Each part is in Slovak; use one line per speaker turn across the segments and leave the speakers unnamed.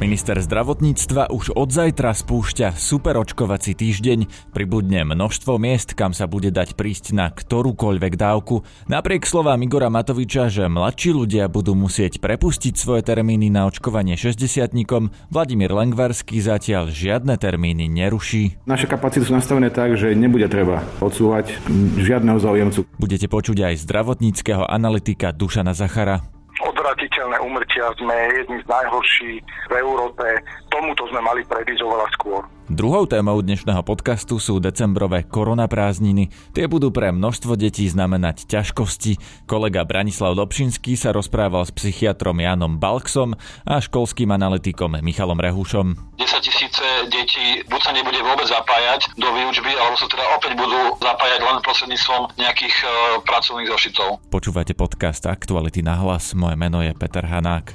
Minister zdravotníctva už od zajtra spúšťa superočkovací týždeň. Pribudne množstvo miest, kam sa bude dať prísť na ktorúkoľvek dávku. Napriek slovám Igora Matoviča, že mladší ľudia budú musieť prepustiť svoje termíny na očkovanie 60 Vladimír Lengvarský zatiaľ žiadne termíny neruší.
Naše kapacity sú nastavené tak, že nebude treba odsúvať žiadneho záujemcu.
Budete počuť aj zdravotníckého analytika Dušana Zachara
odvratiteľné umrtia sme jedni z najhorší v Európe. Tomuto sme mali predísť oveľa skôr.
Druhou témou dnešného podcastu sú decembrové koronaprázdniny. Tie budú pre množstvo detí znamenať ťažkosti. Kolega Branislav Dobšinský sa rozprával s psychiatrom Janom Balksom a školským analytikom Michalom Rehušom.
10 tisíce detí buď sa nebude vôbec zapájať do výučby, alebo sa teda opäť budú zapájať len prostredníctvom nejakých e, pracovných zošitov.
Počúvate podcast Aktuality na hlas. Moje meno je Peter Hanák.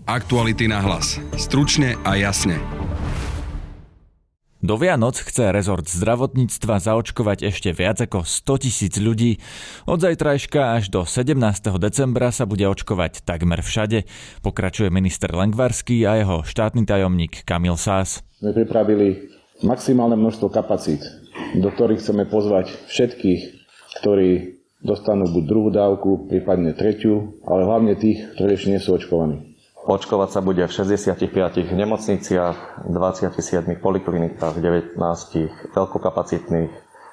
Aktuality na hlas. Stručne a jasne.
Do Vianoc chce rezort zdravotníctva zaočkovať ešte viac ako 100 tisíc ľudí. Od zajtrajška až do 17. decembra sa bude očkovať takmer všade, pokračuje minister Lengvarský a jeho štátny tajomník Kamil Sás.
My pripravili maximálne množstvo kapacít, do ktorých chceme pozvať všetkých, ktorí dostanú buď druhú dávku, prípadne tretiu, ale hlavne tých, ktorí ešte nie sú očkovaní.
Očkovať sa bude v 65 nemocniciach, 27 poliklinikách, 19 veľkokapacitných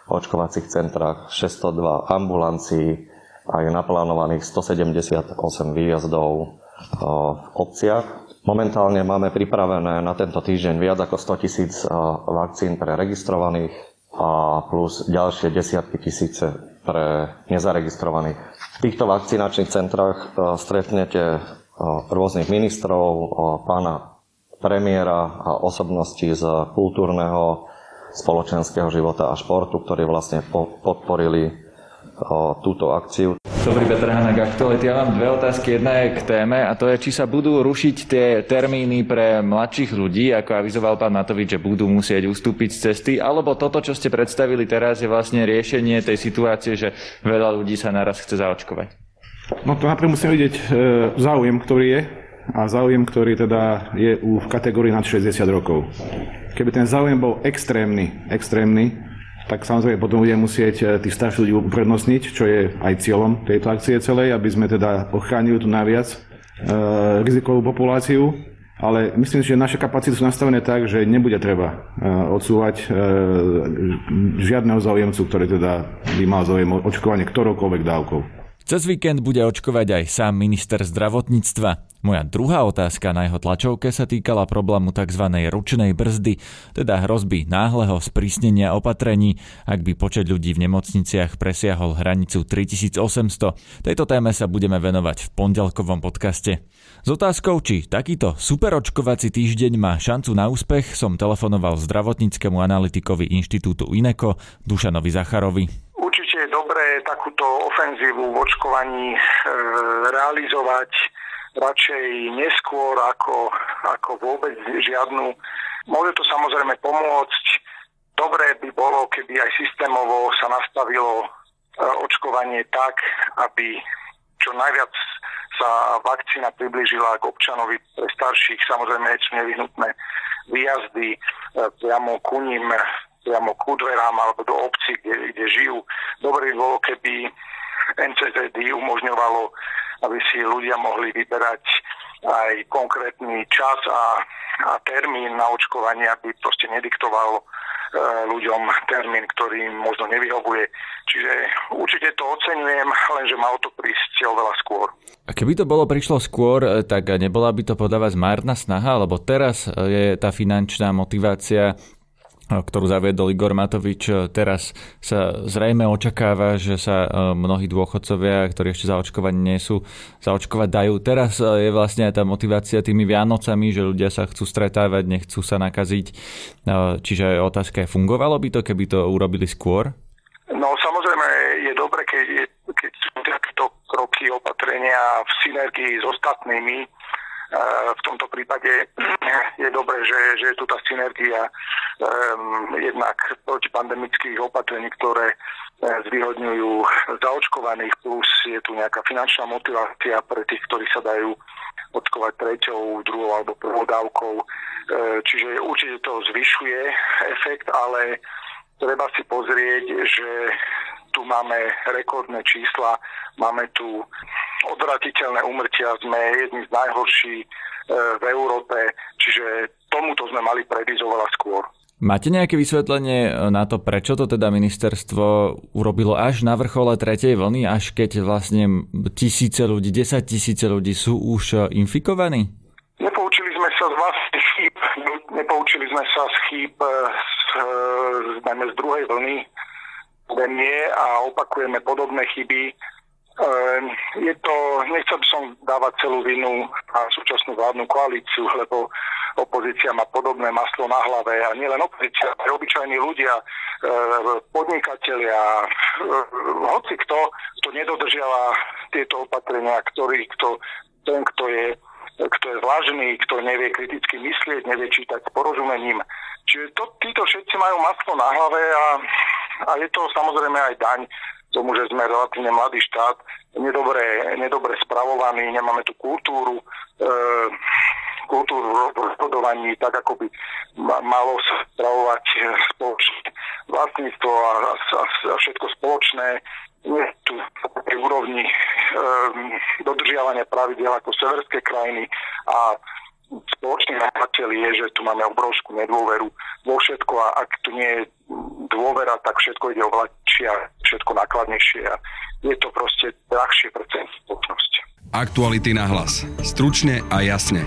očkovacích centrách, 602 ambulancií a je naplánovaných 178 výjazdov v obciach. Momentálne máme pripravené na tento týždeň viac ako 100 tisíc vakcín pre registrovaných a plus ďalšie desiatky tisíce pre nezaregistrovaných. V týchto vakcinačných centrách stretnete rôznych ministrov, pána premiéra a osobnosti z kultúrneho, spoločenského života a športu, ktorí vlastne podporili túto akciu.
Dobrý Petr Hanak, aktuality. Ja mám dve otázky. Jedna je k téme a to je, či sa budú rušiť tie termíny pre mladších ľudí, ako avizoval pán Matovič, že budú musieť ustúpiť z cesty, alebo toto, čo ste predstavili teraz, je vlastne riešenie tej situácie, že veľa ľudí sa naraz chce zaočkovať.
No to napríklad musíme vidieť e, záujem, ktorý je a záujem, ktorý teda je u, v kategórii nad 60 rokov. Keby ten záujem bol extrémny, extrémny, tak samozrejme potom budeme musieť e, tých starších ľudí uprednostniť, čo je aj cieľom tejto akcie celej, aby sme teda ochránili tu najviac e, rizikovú populáciu. Ale myslím že naše kapacity sú nastavené tak, že nebude treba e, odsúvať e, žiadneho záujemcu, ktorý teda by mal záujem očkovanie ktoroukoľvek dávkou.
Cez víkend bude očkovať aj sám minister zdravotníctva. Moja druhá otázka na jeho tlačovke sa týkala problému tzv. ručnej brzdy, teda hrozby náhleho sprísnenia opatrení, ak by počet ľudí v nemocniciach presiahol hranicu 3800. Tejto téme sa budeme venovať v pondelkovom podcaste. S otázkou, či takýto superočkovací týždeň má šancu na úspech, som telefonoval zdravotníckému analytikovi inštitútu INECO Dušanovi Zacharovi
dobré takúto ofenzívu v očkovaní e, realizovať radšej neskôr ako, ako vôbec žiadnu. Môže to samozrejme pomôcť. Dobré by bolo, keby aj systémovo sa nastavilo e, očkovanie tak, aby čo najviac sa vakcína približila k občanovi pre starších. Samozrejme sú nevyhnutné výjazdy e, priamo ku ním priamo ku dverám alebo do obci, kde, kde žijú. Dobre by bolo, keby NCZD umožňovalo, aby si ľudia mohli vyberať aj konkrétny čas a, a termín na očkovanie, aby proste nediktovalo e, ľuďom termín, ktorý im možno nevyhovuje. Čiže určite to oceňujem, lenže malo to prísť oveľa skôr.
A keby to bolo prišlo skôr, e, tak nebola by to podávať márna snaha, lebo teraz je tá finančná motivácia ktorú zaviedol Igor Matovič. Teraz sa zrejme očakáva, že sa mnohí dôchodcovia, ktorí ešte zaočkovať nie sú, zaočkovať dajú. Teraz je vlastne aj tá motivácia tými Vianocami, že ľudia sa chcú stretávať, nechcú sa nakaziť. Čiže otázka je, fungovalo by to, keby to urobili skôr?
No samozrejme je dobre, keď, keď sú takéto kroky, opatrenia v synergii s ostatnými, v tomto prípade je dobré, že, že je tu tá synergia um, jednak protipandemických opatrení, ktoré e, zvýhodňujú zaočkovaných, plus je tu nejaká finančná motivácia pre tých, ktorí sa dajú očkovať treťou, druhou alebo prvou dávkou. E, čiže určite to zvyšuje efekt, ale treba si pozrieť, že tu máme rekordné čísla, máme tu odvratiteľné umrtia, sme jedni z najhorší e, v Európe, čiže tomuto sme mali predísť oveľa skôr.
Máte nejaké vysvetlenie na to, prečo to teda ministerstvo urobilo až na vrchole tretej vlny, až keď vlastne tisíce ľudí, desať tisíce ľudí sú už infikovaní?
Nepoučili sme sa z vlastných chýb, nepoučili sme sa z chýb e, z, e, najmä z druhej vlny pandémie a opakujeme podobné chyby je to, nechcel by som dávať celú vinu na súčasnú vládnu koalíciu, lebo opozícia má podobné maslo na hlave a nielen opozícia, ale obyčajní ľudia, ehm, podnikatelia, ehm, hoci kto, kto nedodržiava tieto opatrenia, ktorý, kto, ten, kto je, kto je vlažný, kto nevie kriticky myslieť, nevie čítať s porozumením. Čiže to, títo všetci majú maslo na hlave a, a je to samozrejme aj daň tomu, že sme relatívne mladý štát, nedobre, nedobre spravovaný, nemáme tú kultúru, e, kultúru rozhodovaní, tak ako by malo spravovať spoločné vlastníctvo a, a, a všetko spoločné. Nie tu tej úrovni e, dodržiavania pravidel ako severské krajiny a spoločný náplateľ je, že tu máme obrovskú nedôveru vo všetko a ak tu nie je dôvera, tak všetko ide oveľa a všetko nákladnejšie a je to proste drahšie pre celú spoločnosť.
Aktuality na hlas. Stručne a jasne.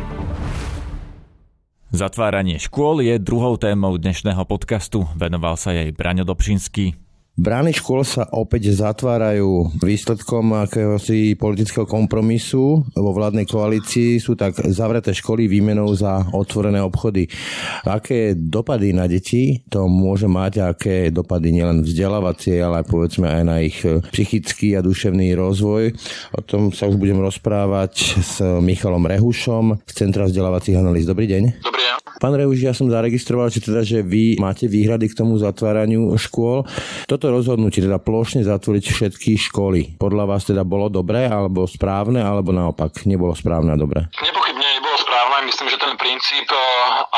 Zatváranie škôl je druhou témou dnešného podcastu. Venoval sa jej Braňo Dobšinský.
Brány škôl sa opäť zatvárajú výsledkom akéhosi politického kompromisu vo vládnej koalícii. Sú tak zavreté školy výmenou za otvorené obchody. Aké dopady na deti to môže mať, aké dopady nielen vzdelávacie, ale aj povedzme aj na ich psychický a duševný rozvoj. O tom sa už budem rozprávať s Michalom Rehušom z Centra vzdelávacích analýz. Dobrý deň.
Dobrý.
Pán Rehuš, ja som zaregistroval, že teda, že vy máte výhrady k tomu zatváraniu škôl. Toto rozhodnutie, teda plošne zatvoriť všetky školy, podľa vás teda bolo dobré, alebo správne, alebo naopak nebolo správne a dobré?
Nepochybne nebolo správne. Myslím, že ten princíp, eh,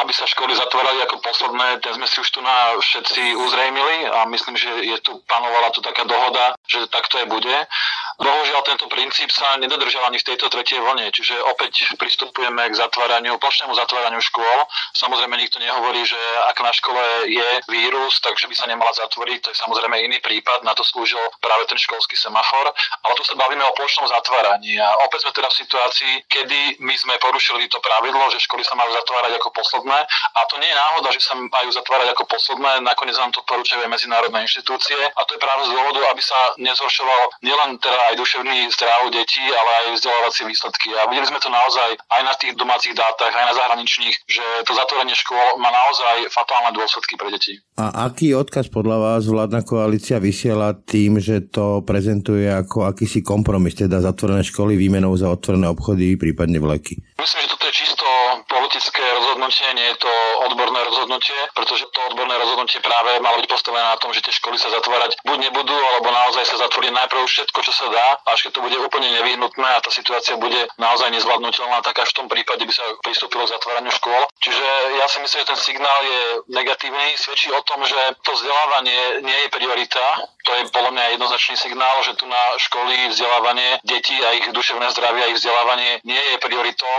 aby sa školy zatvárali ako posledné, ten sme si už tu na všetci uzrejmili a myslím, že je tu panovala tu taká dohoda, že takto je bude. Bohužiaľ tento princíp sa nedodržal ani v tejto tretej vlne, čiže opäť pristupujeme k zatváraniu, plošnému zatváraniu škôl. Samozrejme nikto nehovorí, že ak na škole je vírus, takže by sa nemala zatvoriť, to je samozrejme iný prípad, na to slúžil práve ten školský semafor, ale tu sa bavíme o plošnom zatváraní a opäť sme teda v situácii, kedy my sme porušili to pravidlo, že školy sa majú zatvárať ako posledné. A to nie je náhoda, že sa majú zatvárať ako posledné, nakoniec nám to poručujú medzinárodné inštitúcie. A to je práve z dôvodu, aby sa nezhoršoval nielen teda aj duševný zdrav detí, ale aj vzdelávacie výsledky. A videli sme to naozaj aj na tých domácich dátach, aj na zahraničných, že to zatvorenie škôl má naozaj fatálne dôsledky pre deti.
A aký odkaz podľa vás vládna koalícia vysiela tým, že to prezentuje ako akýsi kompromis, teda zatvorené školy výmenou za otvorené obchody, prípadne vleky?
Myslím, že toto je čisto politické rozhodnutie, nie je to odborné rozhodnutie, pretože to odborné rozhodnutie práve malo byť postavené na tom, že tie školy sa zatvárať buď nebudú, alebo naozaj sa zatvorí najprv všetko, čo sa dá, až keď to bude úplne nevyhnutné a tá situácia bude naozaj nezvládnutelná, tak až v tom prípade by sa pristúpilo k zatváraniu škôl. Čiže ja si myslím, že ten signál je negatívny, svedčí o tom, že to vzdelávanie nie je priorita. To je podľa mňa jednoznačný signál, že tu na školy vzdelávanie detí a ich duševné zdravie a ich vzdelávanie nie je prioritou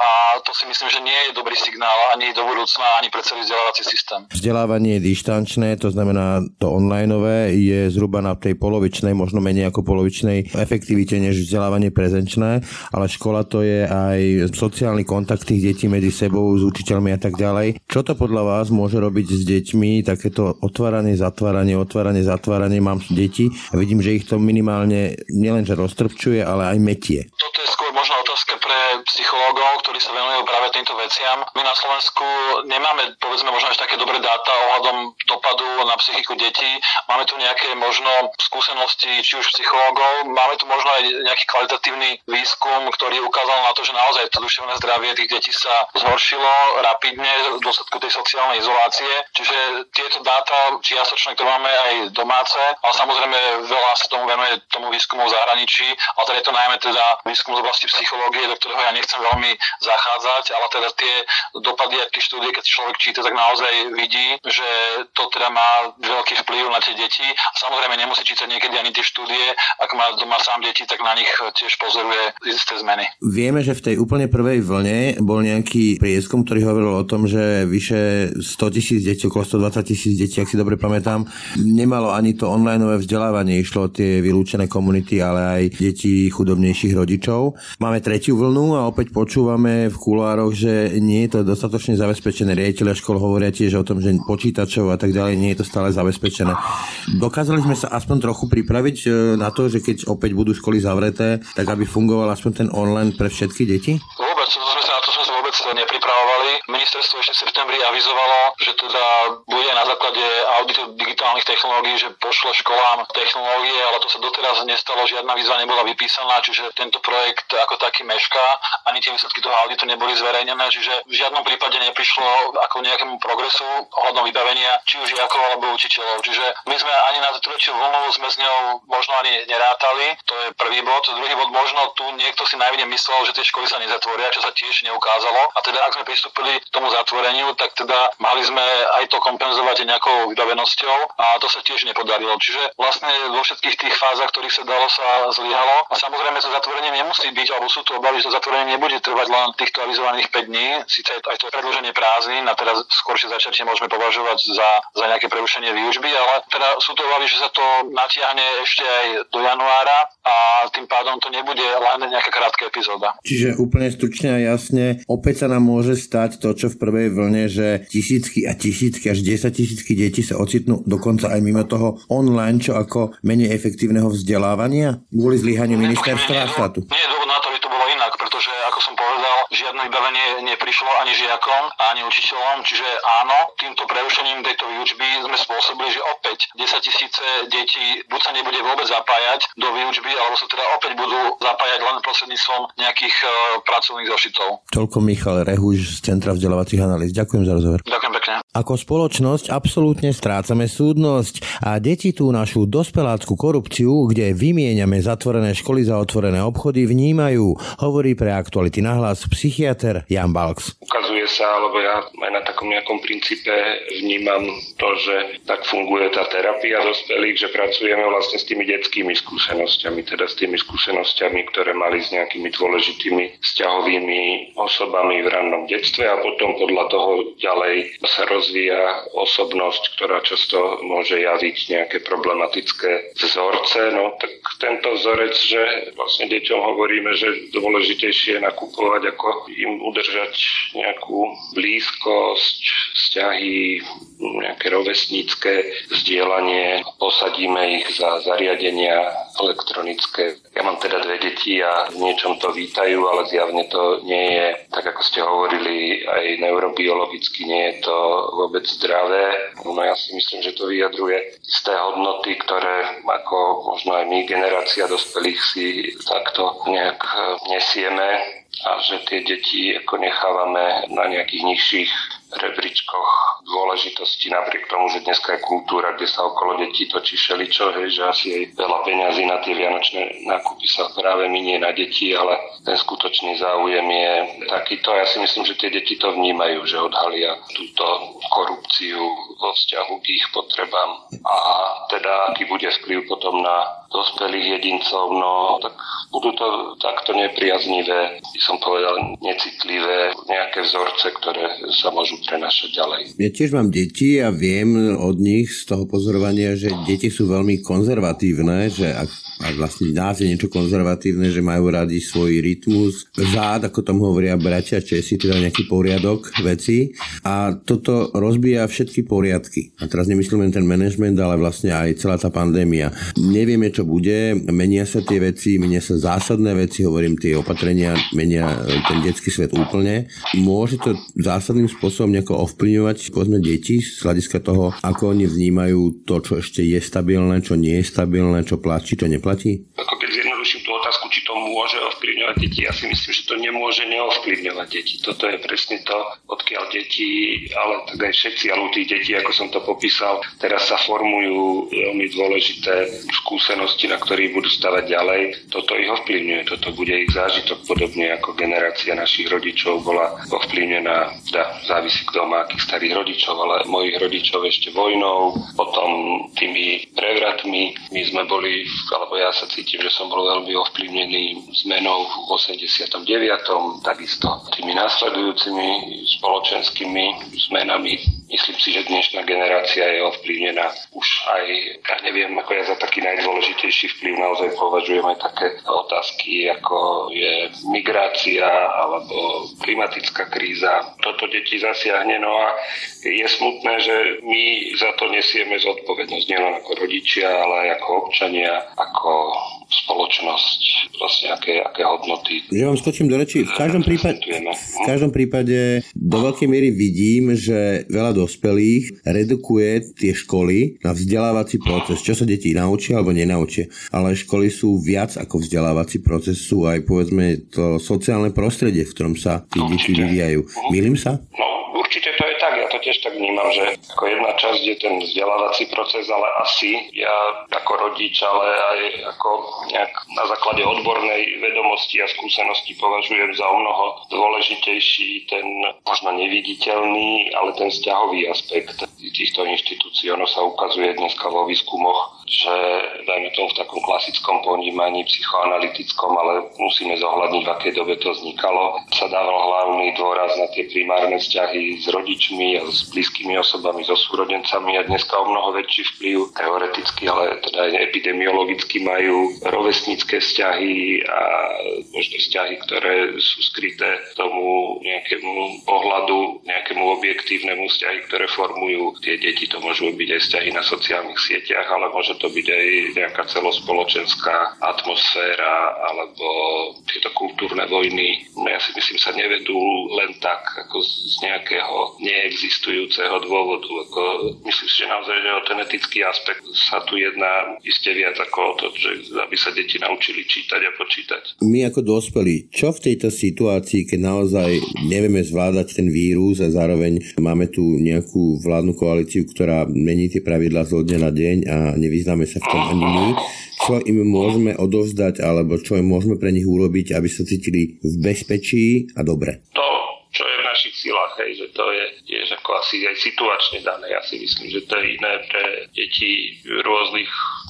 a to si myslím, že nie je dobrý signál ani do budúcna, ani pre celý vzdelávací systém.
Vzdelávanie je dištančné, to znamená to onlineové je zhruba na tej polovičnej, možno menej ako polovičnej efektivite než vzdelávanie prezenčné, ale škola to je aj sociálny kontakt tých detí medzi sebou, s učiteľmi a tak ďalej. Čo to podľa vás môže robiť s deťmi, takéto otváranie, zatváranie, otváranie, zatváranie, mám deti a vidím, že ich to minimálne nielenže roztrpčuje, ale aj metie.
Toto je skôr možno otázka pre psychológov, ktorí sa venujú práve týmto veciam. My na Slovensku nemáme, povedzme, možno až také dobré dáta ohľadom dopadu na psychiku detí. Máme tu nejaké možno skúsenosti, či už psychológov, máme tu možno aj nejaký kvalitatívny výskum, ktorý ukázal na to, že naozaj to duševné zdravie tých detí sa zhoršilo rapidne v dôsledku tej sociálnej izolácie. Čiže tieto dáta čiastočné, ktoré máme aj domáce, ale samozrejme veľa sa tomu venuje tomu výskumu v zahraničí, ale teda je to najmä teda výskum z oblasti psychológie, do ktorého ja nechcem veľmi zachádzať, ale teda tie dopady a tie štúdie, keď človek číta, tak naozaj vidí, že to teda má veľký vplyv na tie deti. A samozrejme nemusí čítať niekedy ani tie štúdie, ak má doma sám deti, tak na nich tiež pozoruje isté zmeny.
Vieme, že v tej úplne prvej vlne bol nejaký prieskum, ktorý hovoril o tom, že vyše 100 tisíc detí, okolo 120 tisíc detí, ak si dobre pamätám, nemalo ani to online vzdelávanie, išlo tie vylúčené komunity, ale aj deti chudobnejších rodičov. Máme tretiu vlnu a opäť počúvame v kulároch, že nie je to dostatočne zabezpečené. Riaditeľia škol hovoria tiež o tom, že počítačov a tak ďalej nie je to stále zabezpečené. Dokázali sme sa aspoň trochu pripraviť e, na to, že keď opäť budú školy zavreté, tak aby fungoval aspoň ten online pre všetky deti?
Vôbec, to sme sa na to sme vôbec nepripravovali. Ministerstvo ešte v septembri avizovalo, že teda bude na základe auditu digitálnych technológií, že pošle školám technológie, ale to sa doteraz nestalo, žiadna výzva nebola vypísaná, čiže tento projekt ako taký mešká, ani tie výsledky toho auditu neboli zverejnené, čiže v žiadnom prípade neprišlo ako nejakému progresu ohľadom vybavenia, či už žiakov alebo učiteľov. Čiže my sme ani na tretiu vlnu sme s ňou možno ani nerátali, to je prvý bod. Druhý bod, možno tu niekto si najvine myslel, že tie školy sa nezatvoria, čo sa tiež neukázalo. A teda ak sme pristúpili k tomu zatvoreniu, tak teda mali sme aj to kompenzovať nejakou vybavenosťou a to sa tiež nepodarilo. Čiže vlastne vo všetkých tých fázach, ktorých sa dalo, sa zlyhalo. A samozrejme to zatvorenie nemusí byť, alebo sú tu obavy, že to zatvorenie nebude trvať len týchto avizovaných 5 dní. Sice aj to predloženie prázdnin a teraz skôršie začatie môžeme považovať za, za nejaké prerušenie výučby, ale teda sú to obavy, že sa to natiahne ešte aj do januára a tým pádom to nebude len nejaká krátka epizóda.
Čiže úplne stručne a jasne, opäť sa nám môže stať to, čo v prvej vlne, že tisícky a tisícky až 10 tisícky detí sa ocitnú dokonca aj mimo toho online, čo ako menej efektívneho vzdelávania kvôli zlyhaniu ministerstva a štátu.
Nie na to, aby to bolo inak, pretože ako som povedal, žiadne vybavenie neprišlo ani žiakom, ani učiteľom, čiže áno, týmto prerušením tejto výučby sme spôsobili, že opäť 10 tisíce detí buď sa nebude vôbec zapájať do výučby, alebo sa teda opäť budú zapájať len prostredníctvom nejakých uh, pracovných zošitov.
Toľko Michal Rehuž z Centra vzdelávacích analýz. Ďakujem za rozhovor.
Ďakujem pekne.
Ako spoločnosť absolútne strácame súdnosť a deti tú našu dospelácku korupciu, kde vymieňame zatvorené školy za otvorené obchody, vnímajú, hovorí pre aktuality nahlas psychiatr Jan Balks.
Ukazuje sa, alebo ja aj na takom nejakom princípe vnímam to, že tak funguje tá terapia dospelých, že pracujeme vlastne s tými detskými skúsenosťami, teda s tými skúsenosťami, ktoré mali s nejakými dôležitými vzťahovými osobami v rannom detstve a potom podľa toho ďalej sa rozvíja osobnosť, ktorá často môže javiť nejaké problematické vzorce. No tak tento vzorec, že vlastne deťom hovoríme, že dôležitejšie je nakupovať, ako im udržať nejakú blízkosť, vzťahy, nejaké rovesnícke vzdielanie, posadíme ich za zariadenia elektronické. Ja mám teda dve deti a v niečom to vítajú, ale zjavne to nie je, tak ako ste hovorili, aj neurobiologicky nie je to vôbec zdravé. No ja si myslím, že to vyjadruje isté hodnoty, ktoré ako možno aj my, generácia dospelých, si takto nejak nesieme a že tie deti ako nechávame na nejakých nižších rebríčkoch dôležitosti, napriek tomu, že dneska je kultúra, kde sa okolo detí točí šeličo, hej, že asi aj veľa peňazí na tie vianočné nákupy sa práve minie na deti, ale ten skutočný záujem je takýto. Ja si myslím, že tie deti to vnímajú, že odhalia túto korupciu vo vzťahu k ich potrebám a teda aký bude vplyv potom na dospelých jedincov, no tak budú to takto nepriaznivé, by som povedal, necitlivé nejaké vzorce, ktoré sa môžu prenašať ďalej.
Ja tiež mám deti a viem od nich z toho pozorovania, že deti sú veľmi konzervatívne, že ak, ak vlastne nás je niečo konzervatívne, že majú radi svoj rytmus, zád, ako tam hovoria bratia Česi, teda nejaký poriadok veci a toto rozbíja všetky poriadky. A teraz nemyslím len ten management, ale vlastne aj celá tá pandémia. Nevieme, čo bude, menia sa tie veci, menia sa zásadné veci, hovorím tie opatrenia, menia ten detský svet úplne. Môže to zásadným spôsobom nejako ovplyvňovať, povedzme, deti z hľadiska toho, ako oni vnímajú to, čo ešte je stabilné, čo nie je stabilné, čo platí, čo neplatí?
Ako keď zjednoduším tú otázku, či to môže ovplyvňovať deti, ja si myslím, že to nemôže neovplyvňovať deti. Toto je presne to, odkiaľ deti, ale tak aj všetci, ale u tých detí, ako som to popísal, teraz sa formujú veľmi dôležité skúsenosti, na ktorých budú stavať ďalej. Toto ich ovplyvňuje, toto bude ich zážitok, podobne ako generácia našich rodičov bola ovplyvnená, teda závisí kto má akých starých rodičov, ale mojich rodičov ešte vojnou, potom tými prevratmi. My sme boli, alebo ja sa cítim, že som bol veľmi ovplyvnený zmenou v 89. takisto tými následujúcimi spoločenskými zmenami. Myslím si, že dnešná generácia je ovplyvnená už aj, ja neviem, ako ja za taký najdôležitejší vplyv naozaj považujem aj také otázky, ako je migrácia alebo klimatická kríza. Toto deti zasiahne, no a je smutné, že my za to nesieme zodpovednosť nielen ako rodičia, ale aj ako občania, ako spoločnosť, vlastne aké, aké hodnoty.
Že vám skočím do reči, v každom, prípade, v každom prípade do veľkej miery vidím, že veľa dospelých redukuje tie školy na vzdelávací proces, čo sa deti naučia alebo nenaučia. Ale školy sú viac ako vzdelávací proces, sú aj povedzme to sociálne prostredie, v ktorom sa tí deti vyvíjajú. Milím sa?
No, určite to je tak, ja to tiež tak vnímam, že ako jedna časť je ten vzdelávací proces, ale asi ja ako rodič, ale aj ako nejak na základe odbornej vedomosti a skúsenosti považujem za o mnoho dôležitejší ten možno neviditeľný, ale ten vzťahový aspekt týchto inštitúcií. Ono sa ukazuje dneska vo výskumoch, že dajme tomu v takom klasickom ponímaní psychoanalytickom, ale musíme zohľadniť, v akej dobe to vznikalo, sa dával hlavný dôraz na tie primárne vzťahy s rodičmi a s blízkymi osobami, so súrodencami a dneska o mnoho väčší vplyv teoreticky, ale teda aj epidemiologicky majú rovesnícke vzťahy a možno vzťahy, ktoré sú skryté tomu nejakému pohľadu, nejakému objektívnemu vzťahy, ktoré formujú tie deti. To môžu byť aj vzťahy na sociálnych sieťach, ale môže to byť aj nejaká celospoločenská atmosféra alebo tieto kultúrne vojny. No ja si myslím, sa nevedú len tak, ako z nejakého neexistujúceho dôvodu. Ako, myslím si, že naozaj že o ten etický aspekt sa tu jedná iste viac ako o to, že aby sa deti naučili čítať a počítať.
My ako dospelí, čo v tejto situácii, keď naozaj nevieme zvládať ten vírus a zároveň máme tu nejakú vládnu koalíciu, ktorá mení tie pravidlá zo dňa na deň a nevyznáme sa v tom ani my, čo im môžeme odovzdať alebo čo im môžeme pre nich urobiť, aby sa cítili v bezpečí a dobre?
To, našich silách, hej, že to je tiež ako asi aj situačne dané. Ja si myslím, že to je iné pre deti rôznych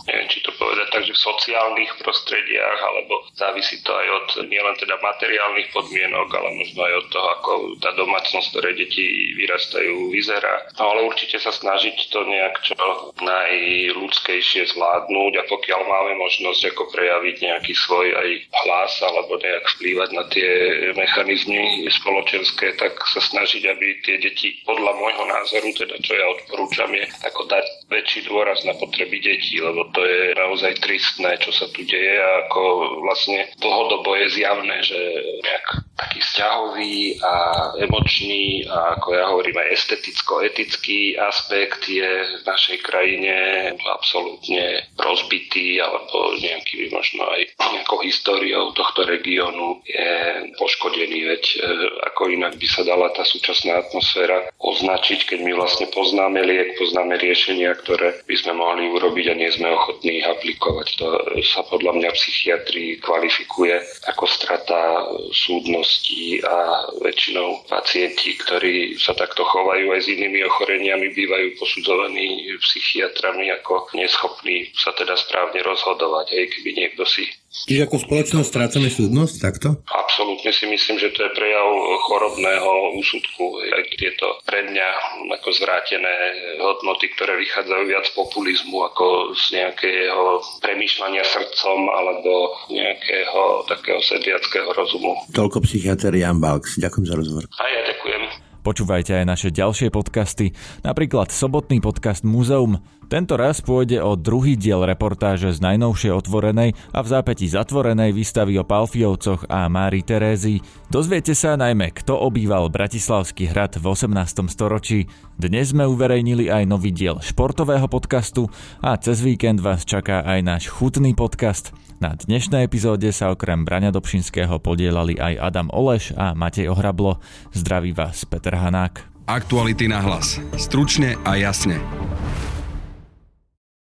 neviem, či to povedať tak, že v sociálnych prostrediach, alebo závisí to aj od nielen teda materiálnych podmienok, ale možno aj od toho, ako tá domácnosť, ktoré deti vyrastajú, vyzerá. No ale určite sa snažiť to nejak čo najľudskejšie zvládnuť a pokiaľ máme možnosť ako prejaviť nejaký svoj aj hlas alebo nejak vplývať na tie mechanizmy spoločenské, tak sa snažiť, aby tie deti podľa môjho názoru, teda čo ja odporúčam, je ako dať väčší dôraz na potreby detí, lebo to je naozaj tristné, čo sa tu deje a ako vlastne dlhodobo je zjavné, že nejak taký vzťahový a emočný a ako ja hovorím aj esteticko-etický aspekt je v našej krajine absolútne rozbitý alebo nejaký možno aj nejakou históriou tohto regiónu je poškodený, veď e, ako inak by sa dala tá súčasná atmosféra označiť, keď my vlastne poznáme liek, poznáme riešenia, ktoré by sme mohli urobiť a nie sme ochotní ich aplikovať. To sa podľa mňa psychiatrii kvalifikuje ako strata súdnosti a väčšinou pacienti, ktorí sa takto chovajú aj s inými ochoreniami, bývajú posudzovaní psychiatrami ako neschopní sa teda správne rozhodovať, hej, keby niekto si
Čiže ako spoločnosť strácame súdnosť takto?
Absolútne si myslím, že to je prejav chorobného úsudku. Aj tieto pre mňa ako zvrátené hodnoty, ktoré vychádzajú viac z populizmu ako z nejakého premýšľania srdcom alebo nejakého takého sedliackého rozumu.
Toľko psychiatr Jan Balks. Ďakujem za rozhovor.
A ja ďakujem.
Počúvajte aj naše ďalšie podcasty, napríklad sobotný podcast Múzeum. Tento raz pôjde o druhý diel reportáže z najnovšie otvorenej a v zápäti zatvorenej výstavy o Palfiovcoch a Mári Terézii. Dozviete sa najmä, kto obýval Bratislavský hrad v 18. storočí. Dnes sme uverejnili aj nový diel športového podcastu a cez víkend vás čaká aj náš chutný podcast. Na dnešnej epizóde sa okrem Braňa Dobšinského podielali aj Adam Oleš a Matej Ohrablo. Zdraví vás Peter Hanák.
Aktuality na hlas. Stručne a jasne.